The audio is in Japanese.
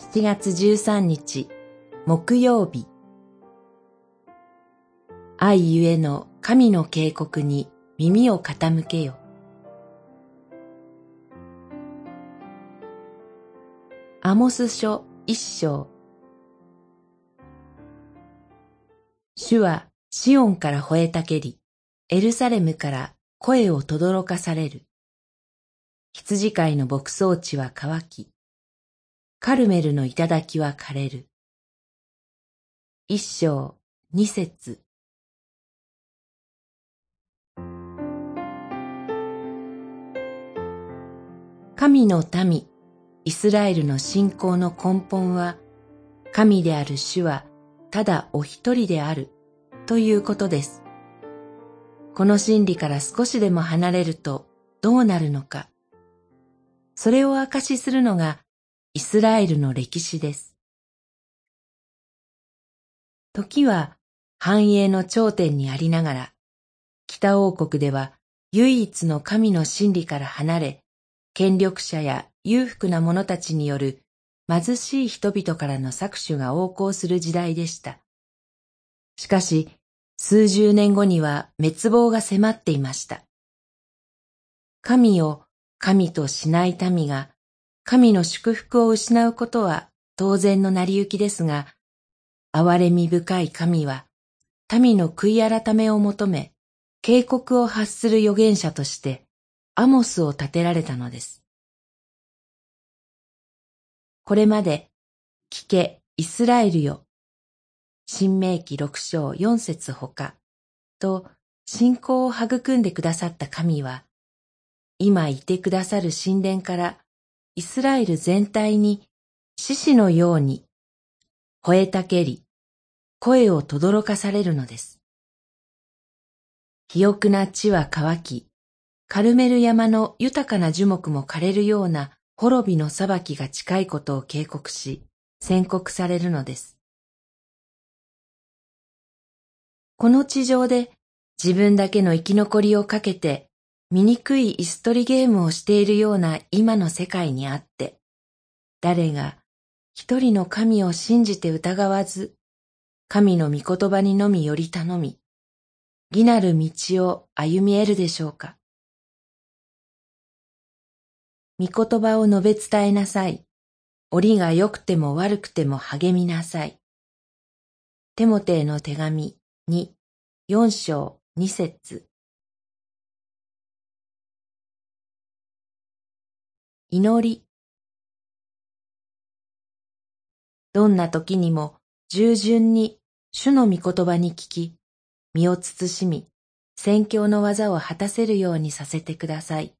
7月13日木曜日愛ゆえの神の警告に耳を傾けよ。アモス書一章主はシオンから吠えたけり、エルサレムから声を轟かされる。羊飼いの牧草地は乾き、カルメルの頂は枯れる。一章二節神の民、イスラエルの信仰の根本は、神である主はただお一人であるということです。この真理から少しでも離れるとどうなるのか。それを証しするのがイスラエルの歴史です。時は繁栄の頂点にありながら、北王国では唯一の神の真理から離れ、権力者や裕福な者たちによる貧しい人々からの搾取が横行する時代でした。しかし、数十年後には滅亡が迫っていました。神を神としない民が神の祝福を失うことは当然の成り行きですが、憐れみ深い神は民の悔い改めを求め、警告を発する預言者としてアモスを立てられたのです。これまで、聞け、イスラエルよ。新明記六章四節ほか、と信仰を育んでくださった神は、今いてくださる神殿からイスラエル全体に獅子のように吠えたけり、声を轟かされるのです。肥沃な地は乾き、カルメル山の豊かな樹木も枯れるような滅びの裁きが近いことを警告し、宣告されるのです。この地上で自分だけの生き残りをかけて醜い椅子取りゲームをしているような今の世界にあって、誰が一人の神を信じて疑わず、神の御言葉にのみより頼み、義なる道を歩み得るでしょうか。御言葉を述べ伝えなさい。折が良くても悪くても励みなさい。テモテへの手紙2、4章2節祈り。どんな時にも従順に主の御言葉に聞き、身を慎み、宣教の技を果たせるようにさせてください。